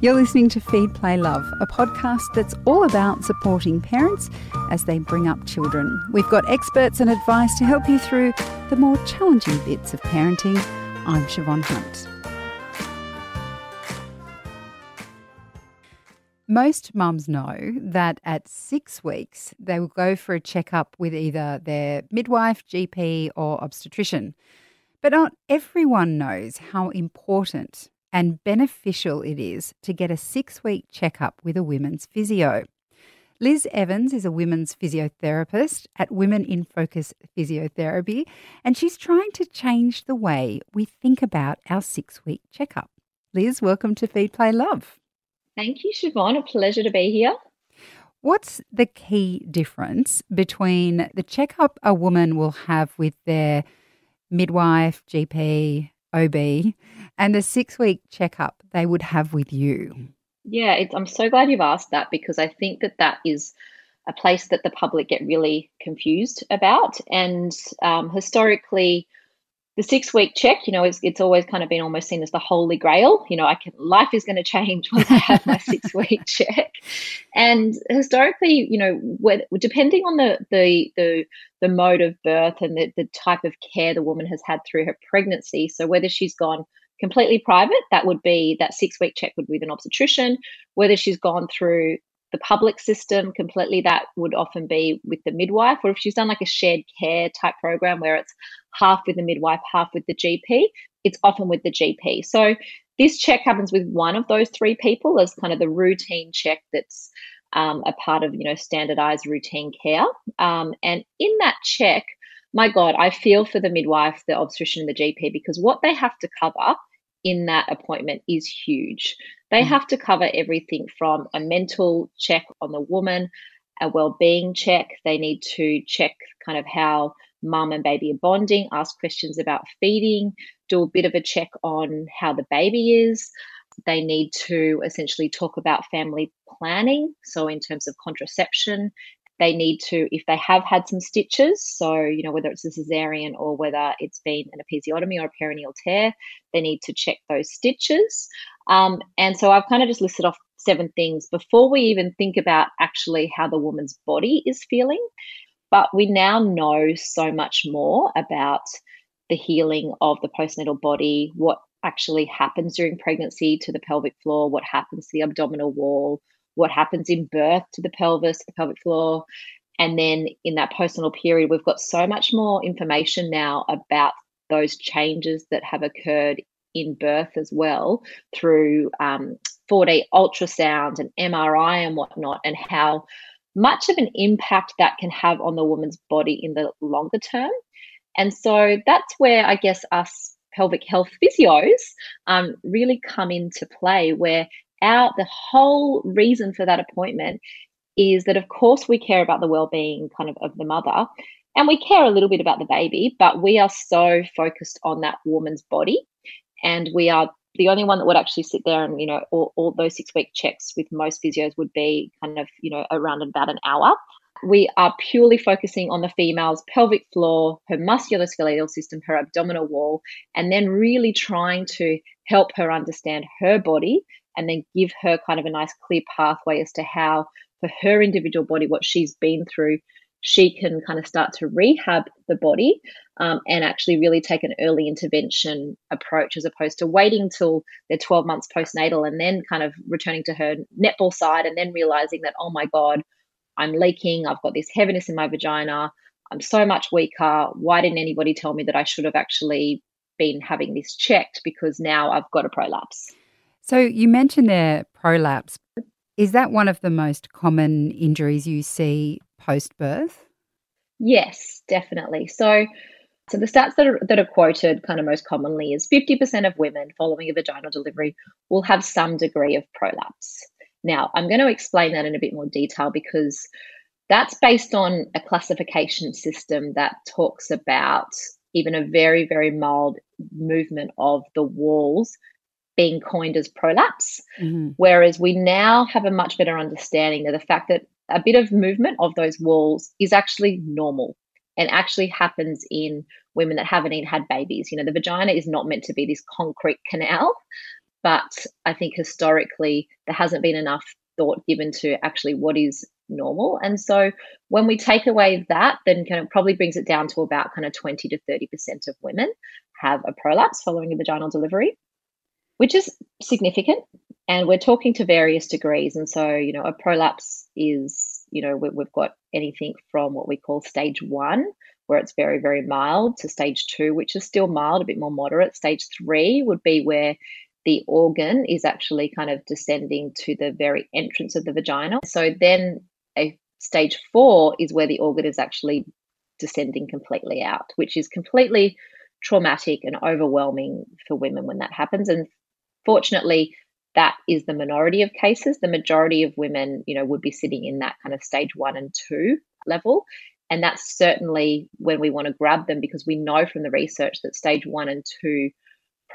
You're listening to Feed Play Love, a podcast that's all about supporting parents as they bring up children. We've got experts and advice to help you through the more challenging bits of parenting. I'm Siobhan Hunt. Most mums know that at six weeks they will go for a checkup with either their midwife, GP, or obstetrician. But not everyone knows how important and beneficial it is to get a six week checkup with a women's physio. Liz Evans is a women's physiotherapist at Women in Focus Physiotherapy, and she's trying to change the way we think about our six week checkup. Liz, welcome to Feed Play Love. Thank you, Siobhan. A pleasure to be here. What's the key difference between the checkup a woman will have with their midwife, GP, OB, and the six week checkup they would have with you? Yeah, I'm so glad you've asked that because I think that that is a place that the public get really confused about. And um, historically, the six week check, you know, it's, it's always kind of been almost seen as the holy grail. You know, I can life is going to change once I have my six week check. And historically, you know, when, depending on the the the the mode of birth and the, the type of care the woman has had through her pregnancy, so whether she's gone completely private, that would be that six week check would be with an obstetrician. Whether she's gone through the public system completely, that would often be with the midwife. Or if she's done like a shared care type program where it's half with the midwife, half with the GP, it's often with the GP. So this check happens with one of those three people as kind of the routine check that's um, a part of you know standardized routine care. Um, and in that check, my God, I feel for the midwife, the obstetrician, and the GP because what they have to cover in that appointment is huge. They mm. have to cover everything from a mental check on the woman, a well-being check. They need to check kind of how mum and baby are bonding, ask questions about feeding, do a bit of a check on how the baby is. They need to essentially talk about family planning, so in terms of contraception they need to, if they have had some stitches, so, you know, whether it's a cesarean or whether it's been an episiotomy or a perineal tear, they need to check those stitches. Um, and so I've kind of just listed off seven things before we even think about actually how the woman's body is feeling. But we now know so much more about the healing of the postnatal body, what actually happens during pregnancy to the pelvic floor, what happens to the abdominal wall, what happens in birth to the pelvis, the pelvic floor. And then in that postnatal period, we've got so much more information now about those changes that have occurred in birth as well through um, 4D ultrasound and MRI and whatnot, and how much of an impact that can have on the woman's body in the longer term. And so that's where I guess us pelvic health physios um, really come into play, where our the whole reason for that appointment is that of course we care about the well-being kind of of the mother and we care a little bit about the baby but we are so focused on that woman's body and we are the only one that would actually sit there and you know all, all those six week checks with most physios would be kind of you know around about an hour. We are purely focusing on the female's pelvic floor, her musculoskeletal system, her abdominal wall, and then really trying to help her understand her body and then give her kind of a nice clear pathway as to how for her individual body what she's been through she can kind of start to rehab the body um, and actually really take an early intervention approach as opposed to waiting till they're 12 months postnatal and then kind of returning to her netball side and then realizing that oh my god i'm leaking i've got this heaviness in my vagina i'm so much weaker why didn't anybody tell me that i should have actually been having this checked because now i've got a prolapse so you mentioned there prolapse. Is that one of the most common injuries you see post birth? Yes, definitely. So so the stats that are, that are quoted kind of most commonly is 50% of women following a vaginal delivery will have some degree of prolapse. Now, I'm going to explain that in a bit more detail because that's based on a classification system that talks about even a very, very mild movement of the walls being coined as prolapse. Mm-hmm. Whereas we now have a much better understanding of the fact that a bit of movement of those walls is actually normal and actually happens in women that haven't even had babies. You know, the vagina is not meant to be this concrete canal. But I think historically, there hasn't been enough thought given to actually what is normal. And so when we take away that, then kind of probably brings it down to about kind of 20 to 30% of women have a prolapse following a vaginal delivery, which is significant. And we're talking to various degrees. And so, you know, a prolapse is, you know, we, we've got anything from what we call stage one, where it's very, very mild, to stage two, which is still mild, a bit more moderate. Stage three would be where the organ is actually kind of descending to the very entrance of the vagina. So then a stage four is where the organ is actually descending completely out, which is completely traumatic and overwhelming for women when that happens. And fortunately, that is the minority of cases. The majority of women, you know, would be sitting in that kind of stage one and two level. And that's certainly when we want to grab them because we know from the research that stage one and two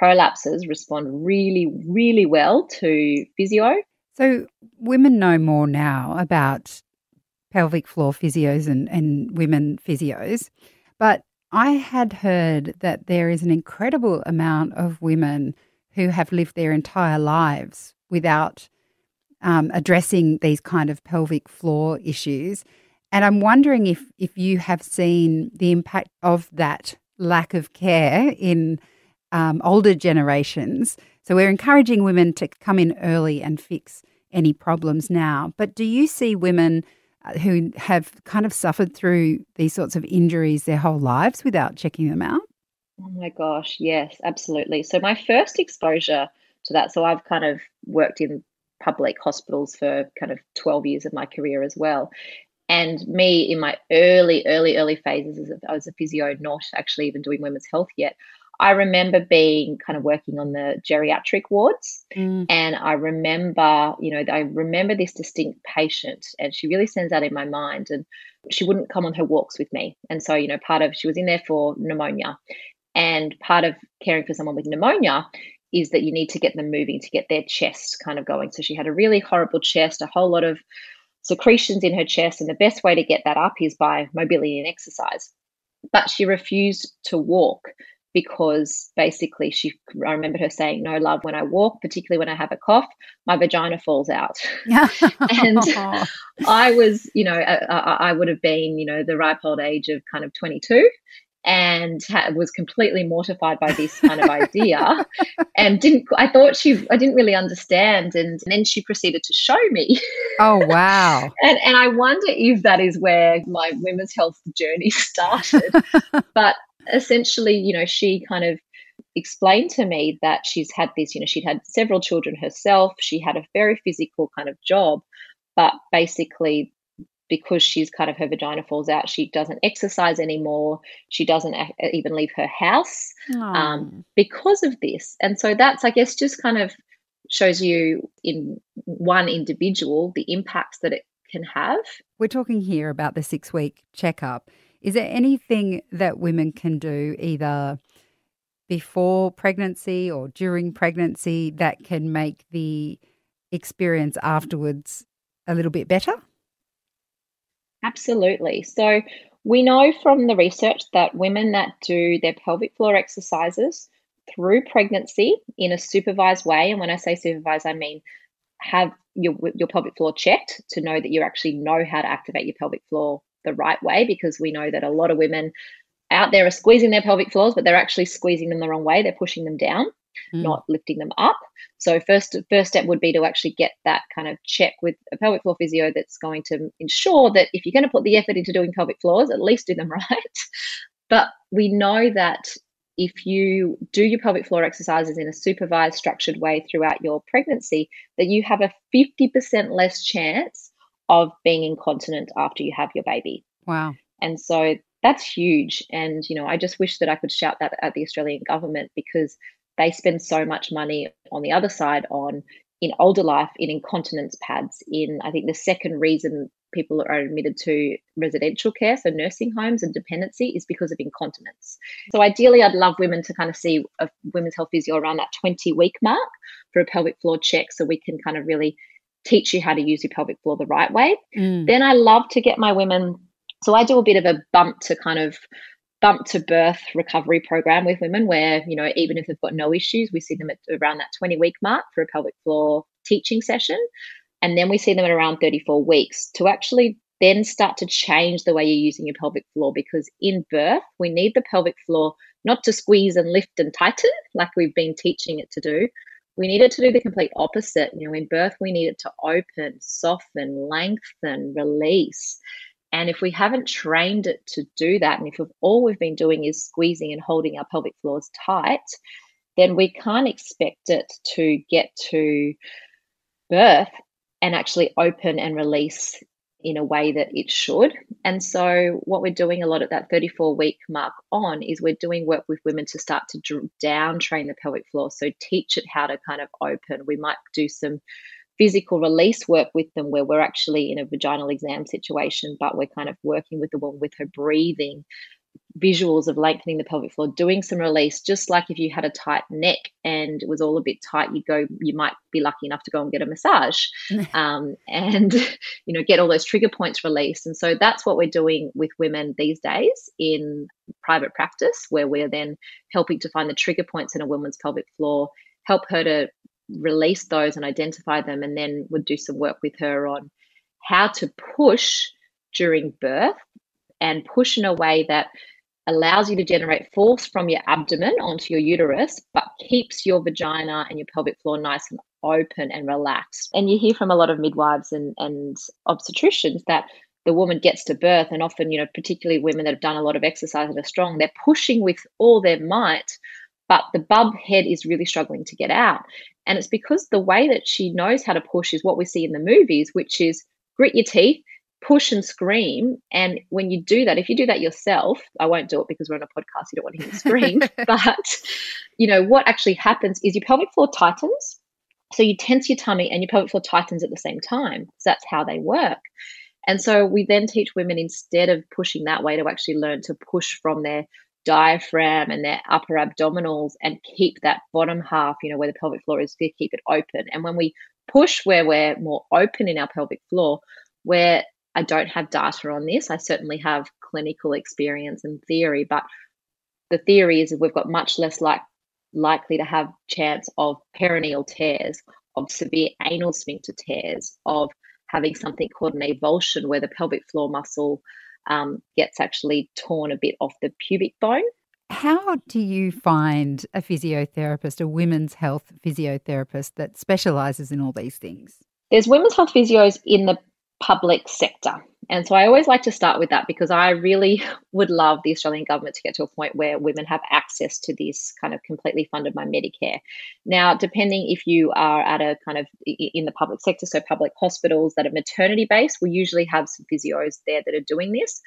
prolapses respond really, really well to physio. So women know more now about pelvic floor physios and, and women physios. But I had heard that there is an incredible amount of women who have lived their entire lives without um, addressing these kind of pelvic floor issues. And I'm wondering if, if you have seen the impact of that lack of care in um, older generations. So we're encouraging women to come in early and fix any problems now. But do you see women uh, who have kind of suffered through these sorts of injuries their whole lives without checking them out? Oh my gosh, yes, absolutely. So my first exposure to that, so I've kind of worked in public hospitals for kind of 12 years of my career as well. And me in my early, early, early phases as a, as a physio, not actually even doing women's health yet, I remember being kind of working on the geriatric wards. Mm. And I remember, you know, I remember this distinct patient, and she really stands out in my mind. And she wouldn't come on her walks with me. And so, you know, part of she was in there for pneumonia. And part of caring for someone with pneumonia is that you need to get them moving to get their chest kind of going. So she had a really horrible chest, a whole lot of secretions in her chest. And the best way to get that up is by mobility and exercise. But she refused to walk because basically she I remember her saying no love when I walk particularly when I have a cough my vagina falls out and I was you know I, I, would have been you know the ripe old age of kind of 22 and was completely mortified by this kind of idea and didn't I thought she I didn't really understand and, and then she proceeded to show me. Oh wow. And and I wonder if that is where my women's health journey started. But essentially, you know, she kind of explained to me that she's had this, you know, she'd had several children herself. She had a very physical kind of job, but basically, because she's kind of her vagina falls out, she doesn't exercise anymore. She doesn't even leave her house um, because of this. And so that's, I guess, just kind of shows you in one individual the impacts that it can have. We're talking here about the six week checkup. Is there anything that women can do either before pregnancy or during pregnancy that can make the experience afterwards a little bit better? Absolutely. So, we know from the research that women that do their pelvic floor exercises through pregnancy in a supervised way, and when I say supervised, I mean have your, your pelvic floor checked to know that you actually know how to activate your pelvic floor the right way because we know that a lot of women out there are squeezing their pelvic floors, but they're actually squeezing them the wrong way. They're pushing them down, mm. not lifting them up. So first first step would be to actually get that kind of check with a pelvic floor physio that's going to ensure that if you're going to put the effort into doing pelvic floors, at least do them right. but we know that if you do your pelvic floor exercises in a supervised, structured way throughout your pregnancy, that you have a 50% less chance of being incontinent after you have your baby. Wow. And so that's huge. And, you know, I just wish that I could shout that at the Australian government because they spend so much money on the other side on in older life in incontinence pads in i think the second reason people are admitted to residential care so nursing homes and dependency is because of incontinence so ideally i'd love women to kind of see a women's health physio around that 20 week mark for a pelvic floor check so we can kind of really teach you how to use your pelvic floor the right way. Mm. Then I love to get my women. So I do a bit of a bump to kind of bump to birth recovery program with women where, you know, even if they've got no issues, we see them at around that 20 week mark for a pelvic floor teaching session. And then we see them at around 34 weeks to actually then start to change the way you're using your pelvic floor because in birth, we need the pelvic floor not to squeeze and lift and tighten like we've been teaching it to do. We need it to do the complete opposite. You know, in birth, we need it to open, soften, lengthen, release. And if we haven't trained it to do that, and if all we've been doing is squeezing and holding our pelvic floors tight, then we can't expect it to get to birth and actually open and release in a way that it should. And so, what we're doing a lot at that 34 week mark on is we're doing work with women to start to down train the pelvic floor. So, teach it how to kind of open. We might do some physical release work with them where we're actually in a vaginal exam situation, but we're kind of working with the woman with her breathing, visuals of lengthening the pelvic floor, doing some release, just like if you had a tight neck and it was all a bit tight, you go, you might be lucky enough to go and get a massage, um, and you know get all those trigger points released. And so that's what we're doing with women these days in private practice, where we're then helping to find the trigger points in a woman's pelvic floor, help her to release those and identify them, and then would do some work with her on how to push during birth and push in a way that allows you to generate force from your abdomen onto your uterus, but keeps your vagina and your pelvic floor nice and open and relaxed. And you hear from a lot of midwives and, and obstetricians that the woman gets to birth, and often, you know, particularly women that have done a lot of exercise and are strong, they're pushing with all their might, but the bub head is really struggling to get out. And it's because the way that she knows how to push is what we see in the movies, which is grit your teeth, push and scream. And when you do that, if you do that yourself, I won't do it because we're on a podcast, you don't want to hear me scream. but, you know, what actually happens is your pelvic floor tightens. So you tense your tummy and your pelvic floor tightens at the same time. So that's how they work. And so we then teach women instead of pushing that way to actually learn to push from their diaphragm and their upper abdominals and keep that bottom half, you know, where the pelvic floor is, keep it open. And when we push where we're more open in our pelvic floor, where I don't have data on this, I certainly have clinical experience and theory, but the theory is that we've got much less like likely to have chance of perineal tears, of severe anal sphincter tears, of having something called an avulsion where the pelvic floor muscle um, gets actually torn a bit off the pubic bone. How do you find a physiotherapist, a women's health physiotherapist that specialises in all these things? There's women's health physios in the public sector. And so I always like to start with that because I really would love the Australian government to get to a point where women have access to this kind of completely funded by Medicare. Now, depending if you are at a kind of in the public sector, so public hospitals that are maternity based, we usually have some physios there that are doing this.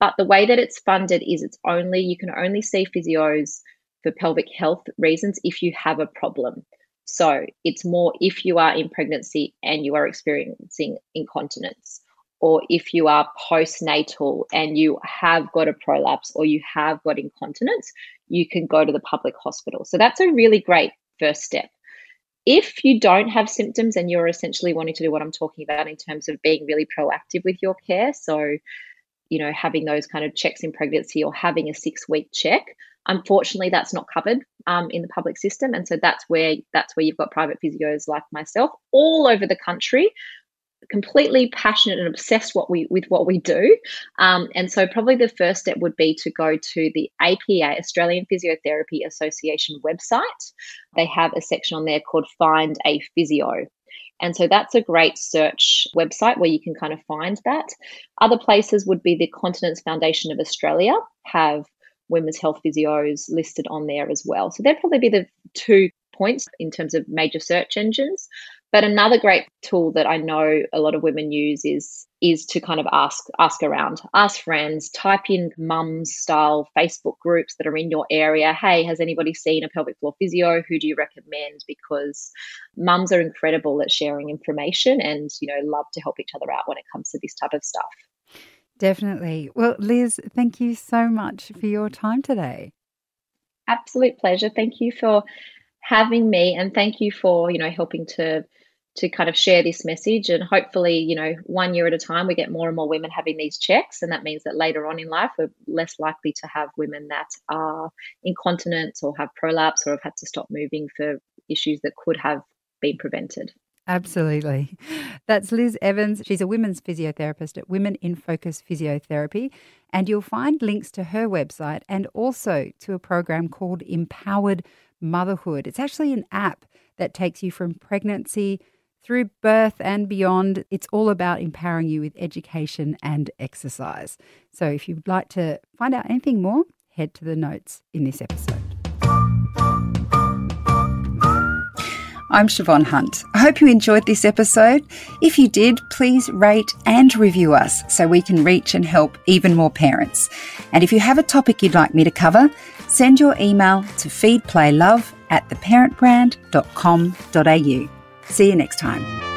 But the way that it's funded is it's only, you can only see physios for pelvic health reasons if you have a problem. So it's more if you are in pregnancy and you are experiencing incontinence, or if you are postnatal and you have got a prolapse or you have got incontinence, you can go to the public hospital. So that's a really great first step. If you don't have symptoms and you're essentially wanting to do what I'm talking about in terms of being really proactive with your care, so you know, having those kind of checks in pregnancy or having a six week check, Unfortunately, that's not covered um, in the public system, and so that's where that's where you've got private physios like myself all over the country, completely passionate and obsessed what we with what we do. Um, and so, probably the first step would be to go to the APA Australian Physiotherapy Association website. They have a section on there called Find a Physio. And so that's a great search website where you can kind of find that. Other places would be the Continence Foundation of Australia have women's health physios listed on there as well. So they would probably be the two points in terms of major search engines. But another great tool that I know a lot of women use is is to kind of ask ask around, ask friends, type in mums style Facebook groups that are in your area. Hey, has anybody seen a pelvic floor physio? Who do you recommend? Because mums are incredible at sharing information and you know love to help each other out when it comes to this type of stuff. Definitely. Well, Liz, thank you so much for your time today. Absolute pleasure. Thank you for having me and thank you for, you know, helping to to kind of share this message and hopefully you know one year at a time we get more and more women having these checks and that means that later on in life we're less likely to have women that are incontinent or have prolapse or have had to stop moving for issues that could have been prevented Absolutely. That's Liz Evans. She's a women's physiotherapist at Women in Focus Physiotherapy. And you'll find links to her website and also to a program called Empowered Motherhood. It's actually an app that takes you from pregnancy through birth and beyond. It's all about empowering you with education and exercise. So if you'd like to find out anything more, head to the notes in this episode. I'm Siobhan Hunt. I hope you enjoyed this episode. If you did, please rate and review us so we can reach and help even more parents. And if you have a topic you'd like me to cover, send your email to feedplaylove at theparentbrand.com.au. See you next time.